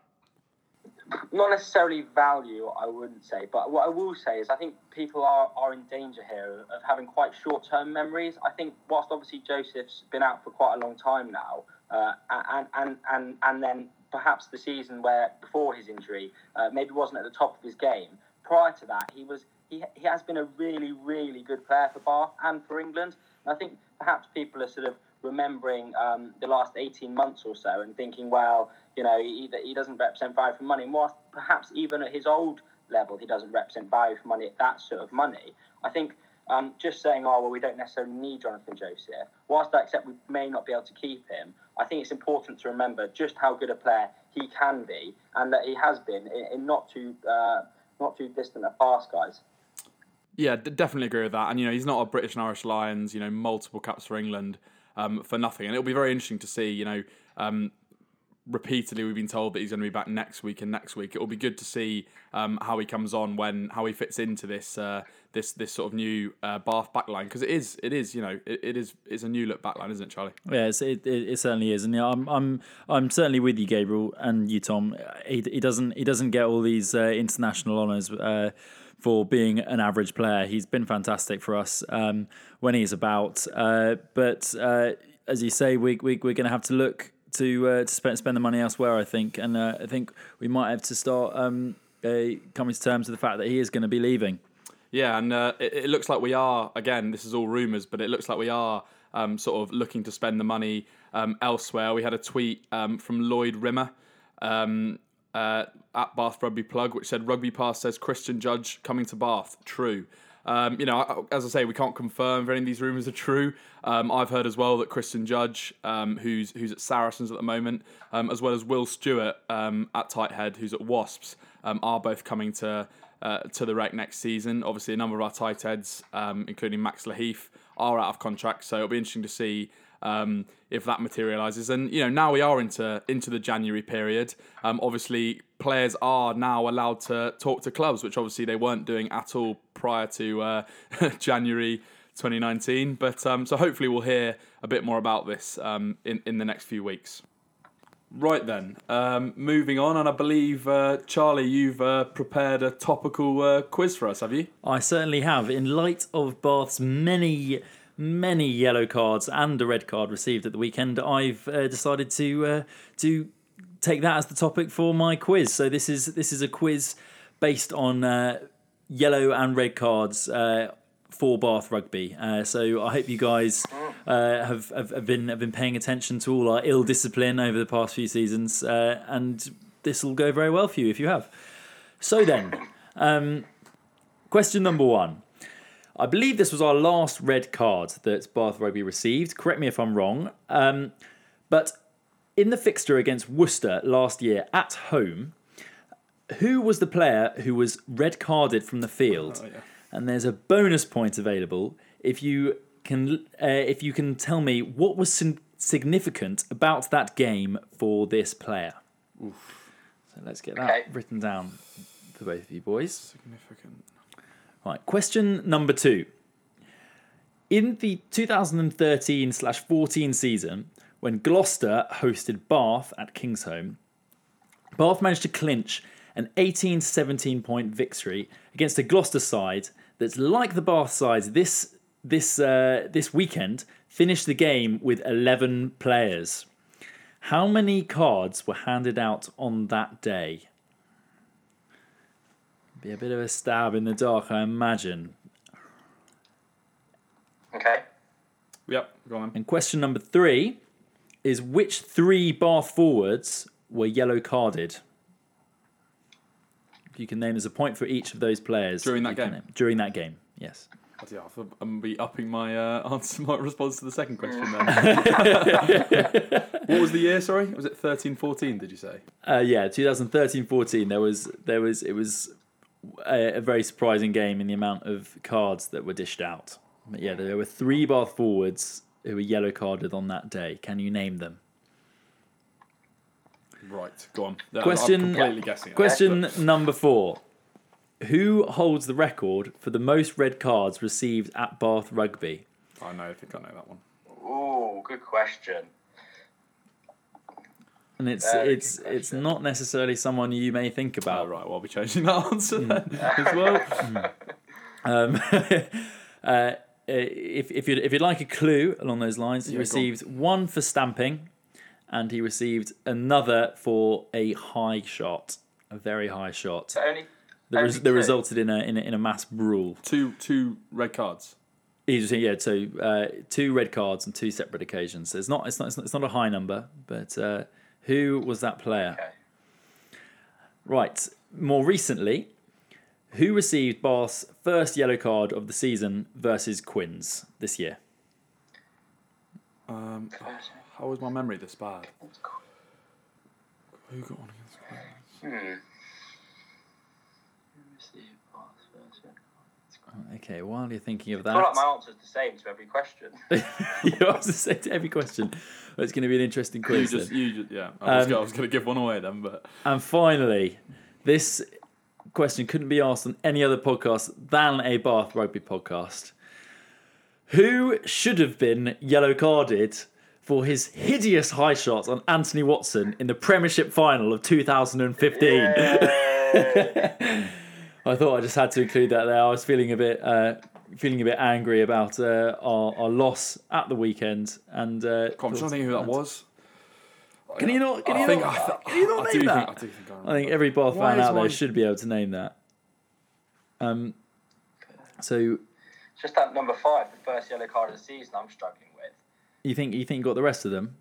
not necessarily value, I wouldn't say, but what I will say is I think people are, are in danger here of having quite short term memories. I think, whilst obviously Joseph's been out for quite a long time now, uh, and, and, and, and then perhaps the season where before his injury uh, maybe wasn't at the top of his game, prior to that, he was he, he has been a really, really good player for Bath and for England. And I think perhaps people are sort of remembering um, the last 18 months or so and thinking, well, you know, he, he doesn't represent value for money. More perhaps even at his old level, he doesn't represent value for money at that sort of money. I think um, just saying, oh, well, we don't necessarily need Jonathan Joseph, whilst I accept we may not be able to keep him, I think it's important to remember just how good a player he can be and that he has been in, in not too uh, not too distant a past, guys. Yeah, d- definitely agree with that. And you know, he's not a British and Irish Lions. You know, multiple caps for England um, for nothing. And it'll be very interesting to see. You know, um, repeatedly we've been told that he's going to be back next week and next week. It will be good to see um, how he comes on when how he fits into this uh, this this sort of new uh, Bath backline because it is it is you know it, it is it's a new look backline, isn't it, Charlie? Yeah, it, it, it certainly is, and yeah, I'm I'm I'm certainly with you, Gabriel, and you, Tom. He, he doesn't he doesn't get all these uh, international honours. For being an average player, he's been fantastic for us um, when he's about. Uh, but uh, as you say, we, we we're going to have to look to uh, to spend spend the money elsewhere. I think, and uh, I think we might have to start um, coming to terms with the fact that he is going to be leaving. Yeah, and uh, it, it, looks like we are again. This is all rumours, but it looks like we are um, sort of looking to spend the money um, elsewhere. We had a tweet um, from Lloyd Rimmer. Um, uh, at Bath Rugby Plug, which said Rugby Pass says Christian Judge coming to Bath. True. Um, you know, as I say, we can't confirm if any of these rumours are true. Um, I've heard as well that Christian Judge, um, who's who's at Saracens at the moment, um, as well as Will Stuart um, at Tighthead, who's at Wasps, um, are both coming to uh, to the rec next season. Obviously, a number of our tight heads, including Max Lahiff, are out of contract, so it'll be interesting to see um, if that materialises. And you know, now we are into into the January period. Um, obviously, players are now allowed to talk to clubs, which obviously they weren't doing at all prior to uh, January 2019. But um, so hopefully we'll hear a bit more about this um, in in the next few weeks. Right then, um, moving on, and I believe uh, Charlie, you've uh, prepared a topical uh, quiz for us, have you? I certainly have. In light of Bath's many many yellow cards and a red card received at the weekend, I've uh, decided to uh, to take that as the topic for my quiz. So this is this is a quiz based on uh, yellow and red cards uh, for Bath Rugby. Uh, so I hope you guys uh, have, have, have been have been paying attention to all our ill discipline over the past few seasons, and this will go very well for you if you have. So then, um, question number one. I believe this was our last red card that Bath Rugby received. Correct me if I'm wrong. Um, but in the fixture against Worcester last year at home, who was the player who was red carded from the field? Oh, yeah. And there's a bonus point available if you can uh, if you can tell me what was significant about that game for this player. Oof. So let's get that okay. written down for both of you boys. Significant. Right, question number two. In the 2013 slash 14 season, when Gloucester hosted Bath at Kingsholm, Bath managed to clinch an 18 17 point victory against a Gloucester side that's like the Bath side this this uh, this weekend finished the game with 11 players. How many cards were handed out on that day? Be a bit of a stab in the dark, I imagine. Okay. Yep, go on. And question number three is which three Bath forwards were yellow carded? You can name as a point for each of those players during that game. During that game, yes. Yeah, I'm gonna be upping my uh, answer, my response to the second question. Then, what was the year? Sorry, was it 13, 14, Did you say? Uh, yeah, 2013, 14. There was, there was, it was a, a, very surprising game in the amount of cards that were dished out. But yeah, there were three Bath forwards who were yellow carded on that day. Can you name them? Right, go on. Question, I'm completely guessing. Question number four. Who holds the record for the most red cards received at Bath Rugby? I know, I think I know that one. Oh, good question. And it's Very it's it's not necessarily someone you may think Oh, about. right, well, I'll be changing that answer Hmm. then as well. Um, uh, if if you if you'd like a clue along those lines, he Yeah, go on. received one for stamping, and he received another for a high shot, a very high shot So only that, res- that resulted in a, in a in a mass brawl. Two two red cards. He was, yeah, so uh, two red cards on two separate occasions. So it's not it's not it's not, it's not a high number, but uh, who was that player? Okay. Right. More recently, who received Bath's first yellow card of the season versus Quins this year? Um, how was my memory this bad? Who got one against Quins? Hmm. Okay, while you're thinking of I feel like my that, answer's the same to every question. you have to say to every question. It's going to be an interesting You quiz. just, then. you just, yeah. I was, Um, gonna, I was going to give one away then, but And finally, this question couldn't be asked on any other podcast than a Bath Rugby podcast. Who should have been yellow carded for his hideous high shot on Anthony Watson in the Premiership final of 2015? I thought I just had to include that there. I was feeling a bit, uh, feeling a bit angry about uh, our, our loss at the weekend, and uh, God, I'm trying to think who that was. Can you not? Can I you think, not? I, th- can you not I name that? Think, I think I. I think every Bath fan out there mine- should be able to name that. Um, so Just that number five, the first yellow card of the season, I'm struggling with. you think you think you got the rest of them?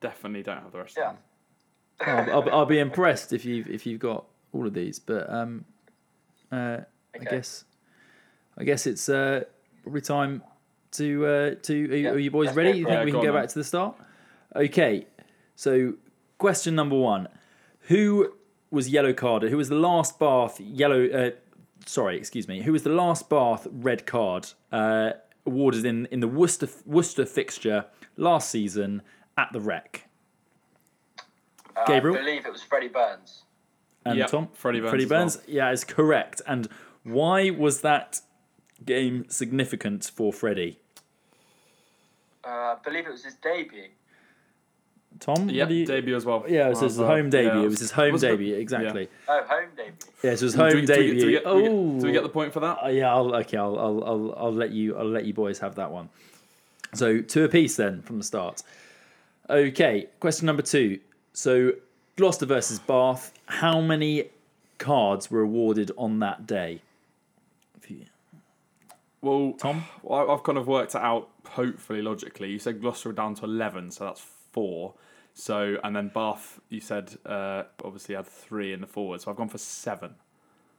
Definitely don't have the rest Yeah. of them. I'll, I'll, I'll be impressed if you've if you've got all of these. But um, uh, I guess I guess it's uh, probably time to uh, to are, you- Yeah, are you boys let's ready? You think it. we can Go go on back to the start? Okay. So question number one: Who was yellow carded? Who was the last Bath yellow? Uh, sorry, excuse me. Who was the last Bath red card uh, awarded in in the Worcester Worcester fixture last season at the Rec? Uh, Gabriel? I believe it was Freddie Burns. And Yep, Tom? Freddie Burns Freddie as well. Yeah, is correct. And why was that game significant for Freddie? Uh, I believe it was his debut. Tom? Yeah, what you- debut as well. Yeah, it was Well, his uh, home debut. yeah. it was his home Was it- debut, exactly. Oh, home debut. Yes, it was Do we- home do we get- debut. Do we get, do we get, oh, do we get the point for that? Uh, yeah, I'll, okay, I'll, I'll, I'll, I'll let you, I'll let you boys have that one. So two apiece then from the start. Okay, question number two. So Gloucester versus Bath. How many cards were awarded on that day? Well, Tom? well, I've kind of worked it out, hopefully logically. You said Gloucester were down to 11, so that's four. So, and then Bath, you said, uh, obviously had three in the forward. So I've gone for seven.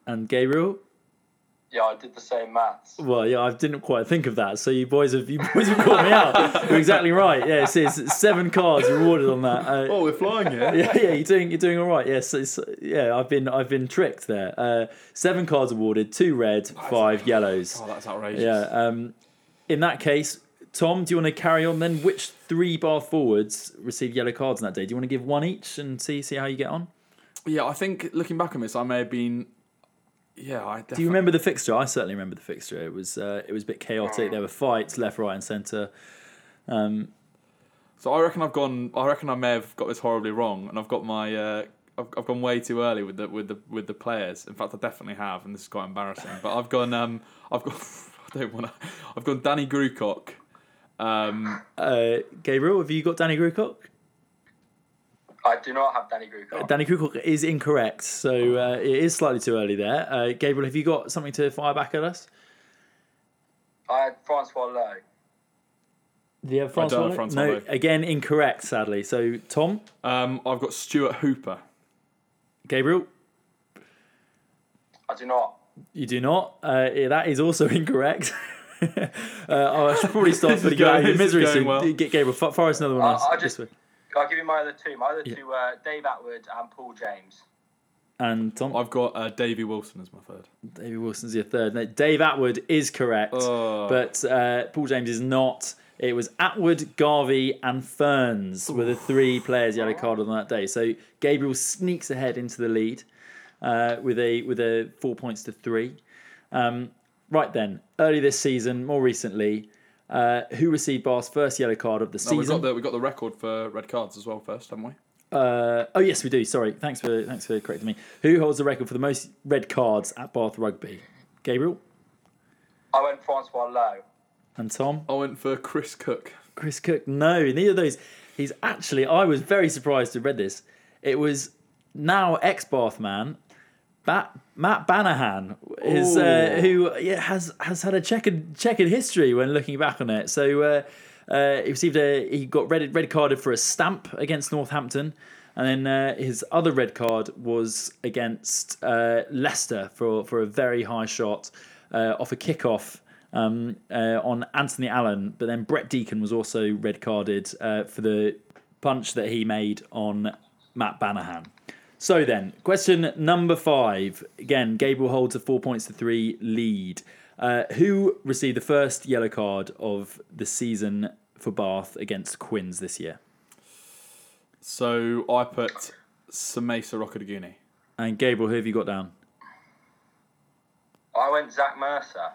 And Gabriel? Yeah, I did the same maths. Well, yeah, I didn't quite think of that. So you boys have you boys have caught me out. You're exactly right. Yeah, it's, it's seven cards rewarded on that. Uh, Oh, we're flying here. yeah, yeah, you're doing you're doing all right. Yes, it's, yeah, I've been I've been tricked there. Uh, seven cards awarded, two red, five yellows. Oh, that's outrageous. Yeah. Um, in that case, Tom, do you want to carry on then? Which three bar forwards received yellow cards on that day? Do you want to give one each and see see how you get on? Yeah, I think looking back on this, I may have been. Yeah, I definitely. Do you remember the fixture? I certainly remember the fixture. It was uh, it was a bit chaotic. There were fights left, right, and centre. So I reckon I've gone. I reckon I may have got this horribly wrong, and I've got my. Uh, I've, I've gone way too early with the with the with the players. In fact, I definitely have, and this is quite embarrassing. But I've gone. Um, I've got. I don't want to. I've gone Danny Grewcock. Um, Uh, Gabriel, have you got Danny Grewcock? I do not have Danny Grewcock. Danny Grewcock is incorrect, so uh, it is slightly too early there. Uh, Gabriel, have you got something to fire back at us? I had Francois Louw. Do you have Francois? don't have Louw? Francois no, Louw. again incorrect, sadly. So Tom, um, I've got Stuart Hooper. Gabriel, I do not. you do not. Uh, yeah, that is also incorrect. uh, oh, I should probably start This is putting you out of your going- this is misery going soon. well. Get Gabriel, f- fire us another one. I- else I this just- way. I'll give you my other two. My other Yeah. two were Dave Attwood and Paul James. And Tom, I've got uh, Davy Wilson as my third. Davey Wilson's your third. No, Dave Attwood is correct, Oh. but uh, Paul James is not. It was Attwood, Garvey, and Fearns were the three players yellow carded on that day. So Gabriel sneaks ahead into the lead uh, with a with a four points to three. Um, right then, early this season, more recently, uh, who received Bath's first yellow card of the No, we season? got the we got the record for red cards as well first, haven't we? Uh, oh yes, we do. Sorry, thanks for thanks for correcting me. Who holds the record for the most red cards at Bath Rugby? Gabriel I went Francois Louw. and Tom. I went for Chris Cook. Chris Cook. No, neither of those. He's actually. I was very surprised to read this. It was now ex Bath man, Bat, Matt Banahan, is uh, who yeah, has has had a checkered checkered history when looking back on it. So uh, uh, he received a he got red red carded for a stamp against Northampton. And then uh, his other red card was against uh, Leicester for, for a very high shot uh, off a kickoff um, uh, on Anthony Allen. But then Brett Deacon was also red carded uh, for the punch that he made on Matt Banahan. So then, question number five. Again, Gabriel holds a four points to three lead. Uh, who received the first yellow card of the season for Bath against Quins this year? So I put Semesa Rokoduguni. And Gabriel, who have you got down? I went Zach Mercer.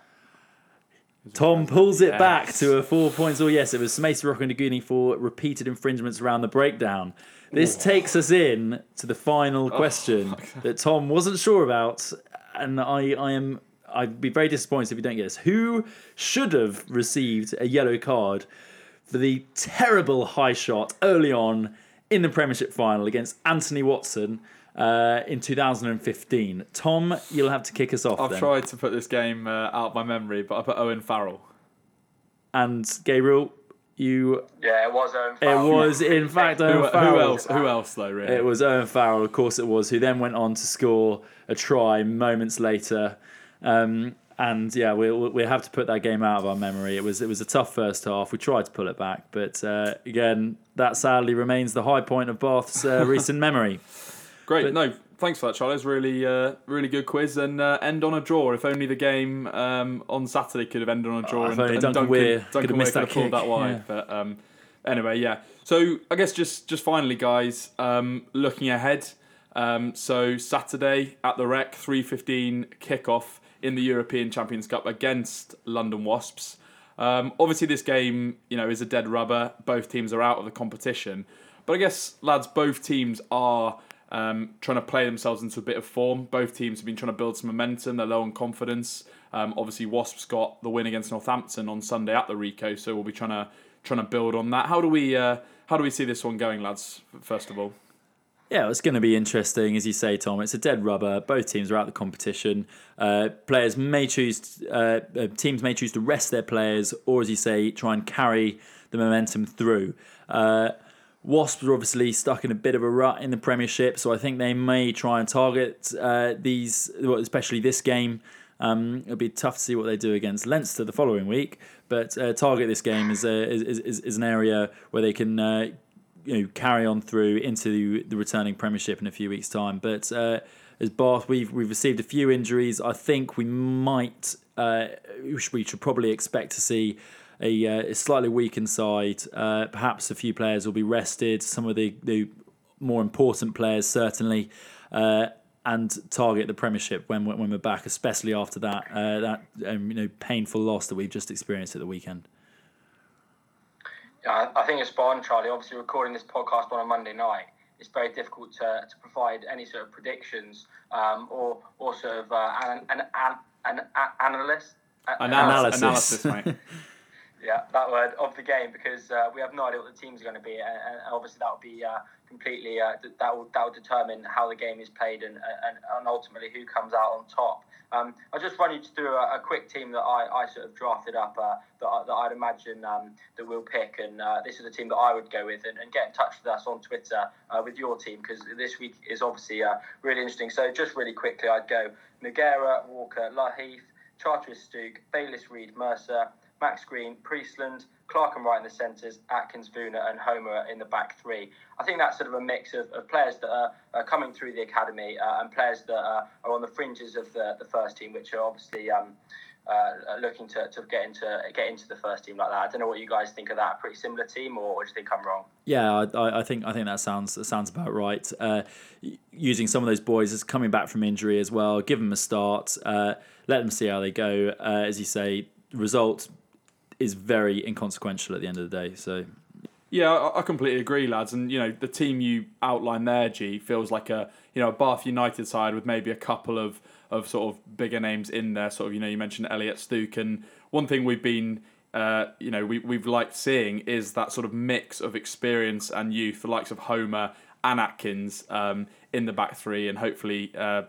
Tom pulls it Yes. back to a four points. Oh, yes, it was Semesa Rokoduguni for repeated infringements around the breakdown. This takes us in to the final question that Tom wasn't sure about, and I, I am I'd be very disappointed if you don't get this. Who should have received a yellow card for the terrible high shot early on in the Premiership final against Anthony Watson uh, in 2015? Tom, you'll have to kick us off. I've then. tried to put this game uh, out of my memory, but I put Owen Farrell. And Gabriel, you Yeah, it was Owen Farrell. It was, in fact, Who, Owen who Farrell. else? Who else though? Really? It was Owen Farrell, of course it was, who then went on to score a try moments later. Um, and yeah, we we have to put that game out of our memory. It was it was a tough first half. We tried to pull it back, but uh, again, that sadly remains the high point of Bath's uh, recent memory. Great. But- no, thanks for that, Charlie. It's really, uh, really good quiz and uh, end on a draw. If only the game um, on Saturday could have ended on a draw. Oh, and, and Duncan Weir could have Duncan missed that could have pulled kick, that wide. yeah. But um, anyway, yeah. So I guess just, just finally, guys, um, looking ahead. Um, so Saturday at the Rec, three fifteen kickoff in the European Champions Cup against London Wasps. Um, obviously, this game, you know, is a dead rubber. Both teams are out of the competition, but I guess, lads, both teams are um, trying to play themselves into a bit of form. Both teams have been trying to build some momentum. They're low on confidence. Um, obviously, Wasps got the win against Northampton on Sunday at the Ricoh, so we'll be trying to trying to build on that. How do we uh, how do we see this one going, lads? First of all, Yeah, it's going to be interesting, as you say, Tom. It's a dead rubber. Both teams are out of the competition. Uh, players may choose, uh, uh, teams may choose to rest their players, or as you say, try and carry the momentum through. Uh, Wasps are obviously stuck in a bit of a rut in the Premiership, so I think they may try and target uh, these, especially this game. Um, it'll be tough to see what they do against Leinster the following week, but uh, target this game is, a, is, is, is an area where they can uh, you know carry on through into the returning Premiership in a few weeks' time. But uh, as Bath, we've we've received a few injuries. I think we might uh, we should probably expect to see. A, uh, a slightly weakened side. Uh, perhaps a few players will be rested. Some of the, the more important players certainly, uh, and target the Premiership when when we're back, especially after that uh, that um, you know painful loss that we've just experienced at the weekend. Yeah, I I think it's spot on, Charlie. Obviously, recording this podcast on a Monday night, it's very difficult to, to provide any sort of predictions um, or or sort of uh, an, an, an, an, an analyst. a- Analysis. analysis, mate. Yeah, that word of the game because uh, we have no idea what the team's are going to be, and, and obviously that will be uh, completely uh, that will that will determine how the game is played and and, and ultimately who comes out on top. Um, I'll just run you through a, a quick team that I, I sort of drafted up uh, that, I, that I'd imagine um, that we'll pick, and uh, this is the team that I would go with, and, and get in touch with us on Twitter uh, with your team because this week is obviously really interesting. So just really quickly, I'd go Noguera, Walker, Lahiff, Charteris, Stooke, Bayliss, Reid, Mercer. Max Green, Priestland, Clark and Wright in the centres, Atkins, Vuna, and Homer in the back three. I think that's sort of a mix of, of players that are, are coming through the academy uh, and players that are, are on the fringes of the, the first team, which are obviously um, uh, looking to, to get into get into the first team like that. I don't know what you guys think of that. Pretty similar team, or, or do you think I'm wrong? Yeah, I, I- think I think that sounds sounds about right. Uh, using some of those boys as coming back from injury as well, give them a start, uh, let them see how they go. Uh, as you say, result is very inconsequential at the end of the day. So, Yeah, I, completely agree, lads. And you know, the team you outlined there, G, feels like a you know a Bath United side with maybe a couple of of sort of bigger names in there. Sort of, you know, you mentioned Elliott Stooke, and one thing we've been uh, you know, we, we've liked seeing is that sort of mix of experience and youth, the likes of Homer and Atkins um, in the back three, and hopefully, uh,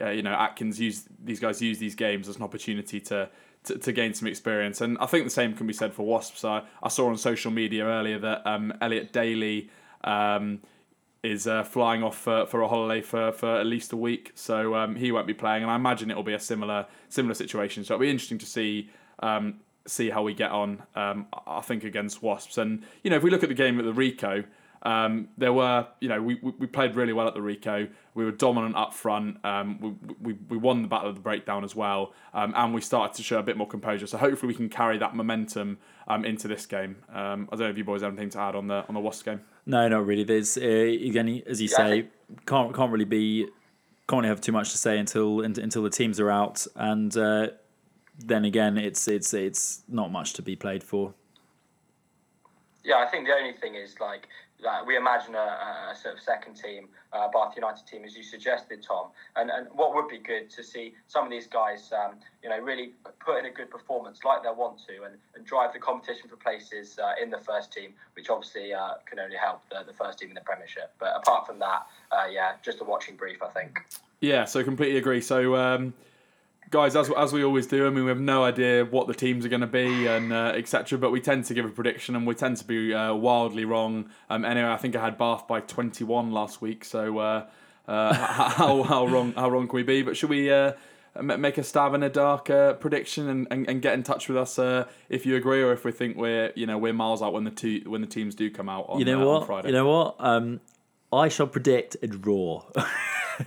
uh, you know, Atkins use these guys use these games as an opportunity to, to, to gain some experience. And I think the same can be said for Wasps. I, I saw on social media earlier that um, Elliot Daly um, is uh, flying off for, for a holiday for, for at least a week, so um, he won't be playing. And I imagine it'll be a similar similar situation. So it'll be interesting to see um, see how we get on. Um, I think against Wasps, and you know if we look at the game at the Ricoh, um, there were you know we, we played really well at the Ricoh. We were dominant up front. Um, we, we we won the battle of the breakdown as well, um, and we started to show a bit more composure. So hopefully we can carry that momentum um, into this game. Um, I don't know if you boys have anything to add on the on the Wasps game. No, not really. There's uh, again, as you say, can't can't really be can't really have too much to say until until the teams are out, and uh, then again, it's it's it's not much to be played for. Yeah, I think the only thing is like that we imagine a, a sort of second team, uh, Bath United team, as you suggested, Tom. And and what would be good to see some of these guys, um, you know, really put in a good performance like they want to, and, and drive the competition for places uh, in the first team, which obviously uh, can only help the, the first team in the Premiership. But apart from that, uh, yeah, just a watching brief, I think. Yeah, so completely agree. So, um, guys, as as we always do, I mean, we have no idea what the teams are going to be and uh, etc. But we tend to give a prediction, and we tend to be uh, wildly wrong. Um, anyway, I think I had Bath by twenty one last week. So, uh, uh, how how wrong how wrong can we be? But should we? Uh, Make a stab in a dark uh, prediction and, and, and get in touch with us uh, if you agree or if we think we're you know we're miles out when the two when the teams do come out on, You know what? Friday. You know what? Um, I shall predict a draw.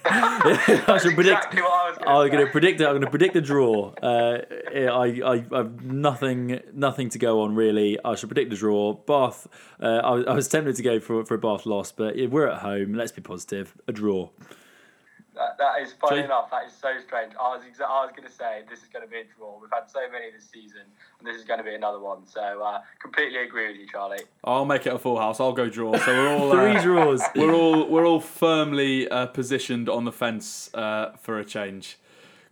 I shall predict. exactly I I'm going to predict. it. I'm going to predict a draw. Uh, I, I, I've nothing, nothing to go on really. I shall predict a draw. Bath. Uh, I, was- I was tempted to go for for a Bath loss, but we're at home. Let's be positive. A draw. That, that is funny Jay? enough. That is so strange. I was exa- I was going to say this is going to be a draw. We've had so many this season, and this is going to be another one. So uh, completely agree with you, Charlie. I'll make it a full house. I'll go draw. So we're all Three uh, draws. we're all we're all firmly uh, positioned on the fence uh, for a change.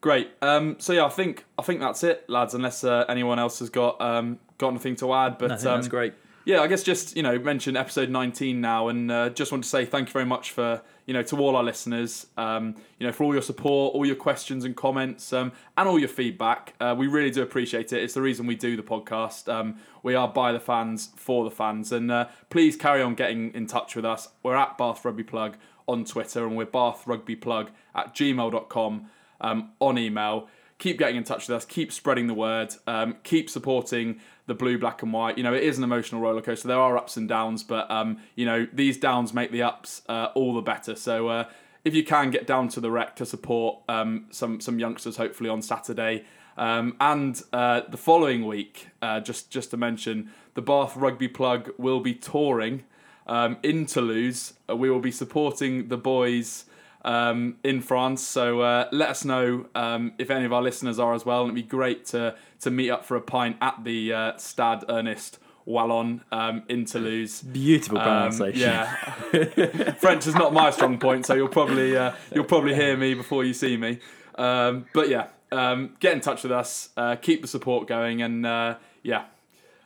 Great. Um, so yeah, I think I think that's it, lads. Unless uh, anyone else has got um, got anything to add, but I think um, that's great. Yeah, I guess just you know mention episode 19 now, and uh, just want to say thank you very much for you know to all our listeners, um, you know for all your support, all your questions and comments, um, and all your feedback. Uh, we really do appreciate it. It's the reason we do the podcast. Um, we are by the fans for the fans, and uh, please carry on getting in touch with us. We're at Bath Rugby Plug on Twitter, and we're Bath Rugby Plug at gmail.com um, on email keep getting in touch with us, keep spreading the word, um, keep supporting the blue, black, and white. You know, it is an emotional roller coaster. There are ups and downs, but um, you know these downs make the ups uh, all the better. So uh, if you can get down to the rec to support um, some some youngsters, hopefully on Saturday. Um, and uh, the following week, uh, just just to mention, the Bath Rugby Plug will be touring um, in Toulouse. Uh, we will be supporting the boys um, in France. So uh, let us know um, if any of our listeners are as well. And it'd be great to to meet up for a pint at the uh, Stade Ernest Wallon um, in Toulouse. Beautiful Um, pronunciation. yeah, French is not my strong point, so you'll probably uh, you'll probably hear me before you see me. Um, but yeah, um, get in touch with us. Uh, keep the support going, and uh, yeah,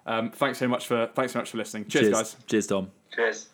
um, thanks so much for thanks very much for listening. Cheers, Cheers, guys. Cheers, Tom. Cheers.